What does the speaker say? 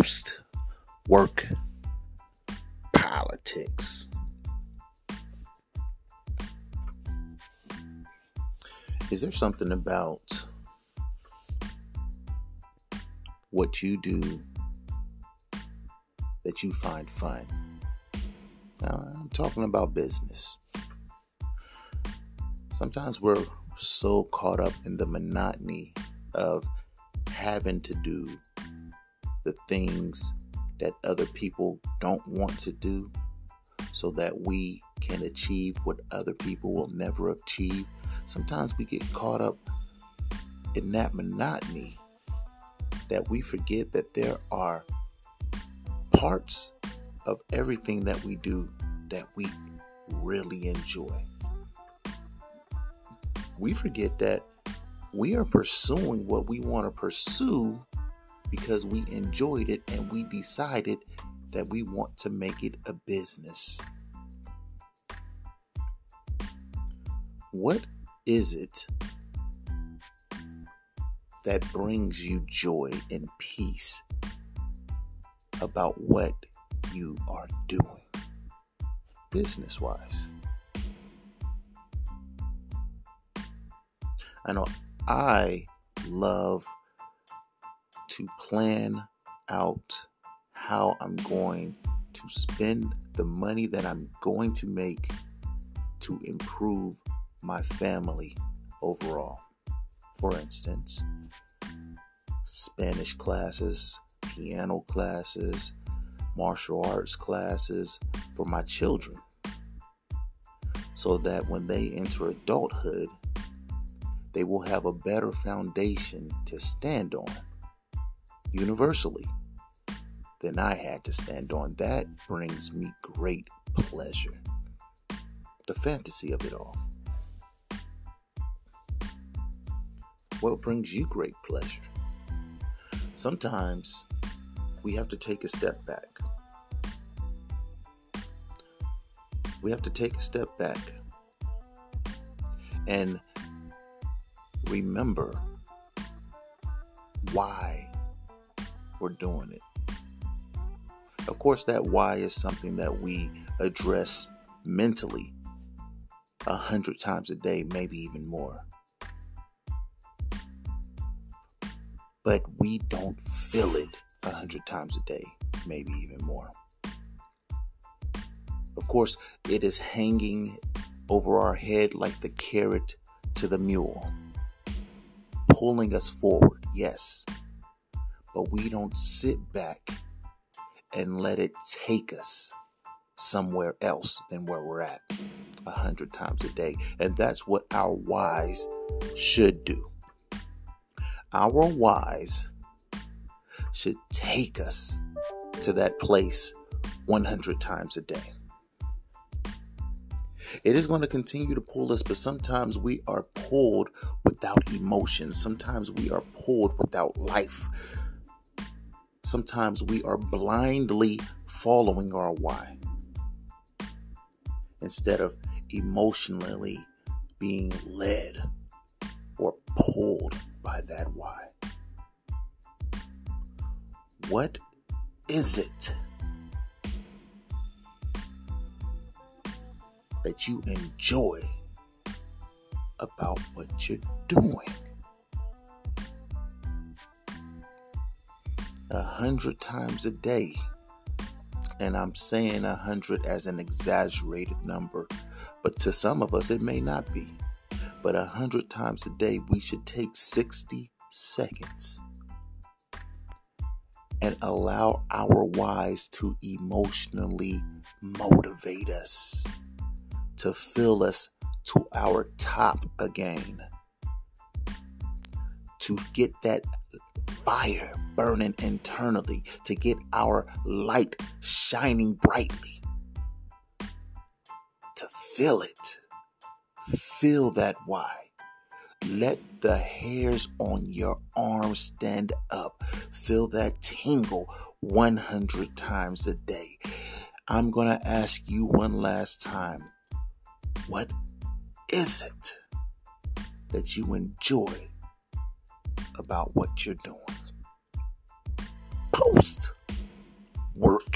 post work politics. Is there something about what you do that you find fun? Now, I'm talking about business. Sometimes we're so caught up in the monotony of having to do the things that other people don't want to do so that we can achieve what other people will never achieve sometimes we get caught up in that monotony that we forget that there are parts of everything that we do that we really enjoy. We forget that we are pursuing what we want to pursue because we enjoyed it and we decided that we want to make it a business. What is it that brings you joy and peace about what you are doing business wise? I know I love to plan out how I'm going to spend the money that I'm going to make to improve my family overall. For instance, Spanish classes, piano classes, martial arts classes for my children. So that when they enter adulthood, they will have a better foundation to stand on universally Then I had to stand on. That brings me great pleasure. The fantasy of it all. What brings you great pleasure? Sometimes we have to take a step back. We have to take a step back and remember why we're doing it. Of course, that why is something that we address mentally a hundred times a day, maybe even more. but we don't feel it a hundred times a day, maybe even more. Of course, it is hanging over our head like the carrot to the mule, pulling us forward, yes, but we don't sit back and let it take us somewhere else than where we're at a hundred times a day. And that's what our wise should do our wise should take us to that place 100 times a day. It is going to continue to pull us, but sometimes we are pulled without emotion. Sometimes we are pulled without life. Sometimes we are blindly following our why instead of emotionally being led or pulled by that why. What is it that you enjoy about what you're doing? A hundred times a day, and I'm saying a hundred as an exaggerated number, but to some of us it may not be. But a hundred times a day, we should take 60 seconds and allow our whys to emotionally motivate us, to fill us to our top again, to get that fire burning internally, to get our light shining brightly, to fill it Feel that why. Let the hairs on your arm stand up. Feel that tingle 100 times a day. I'm going to ask you one last time what is it that you enjoy about what you're doing. Post work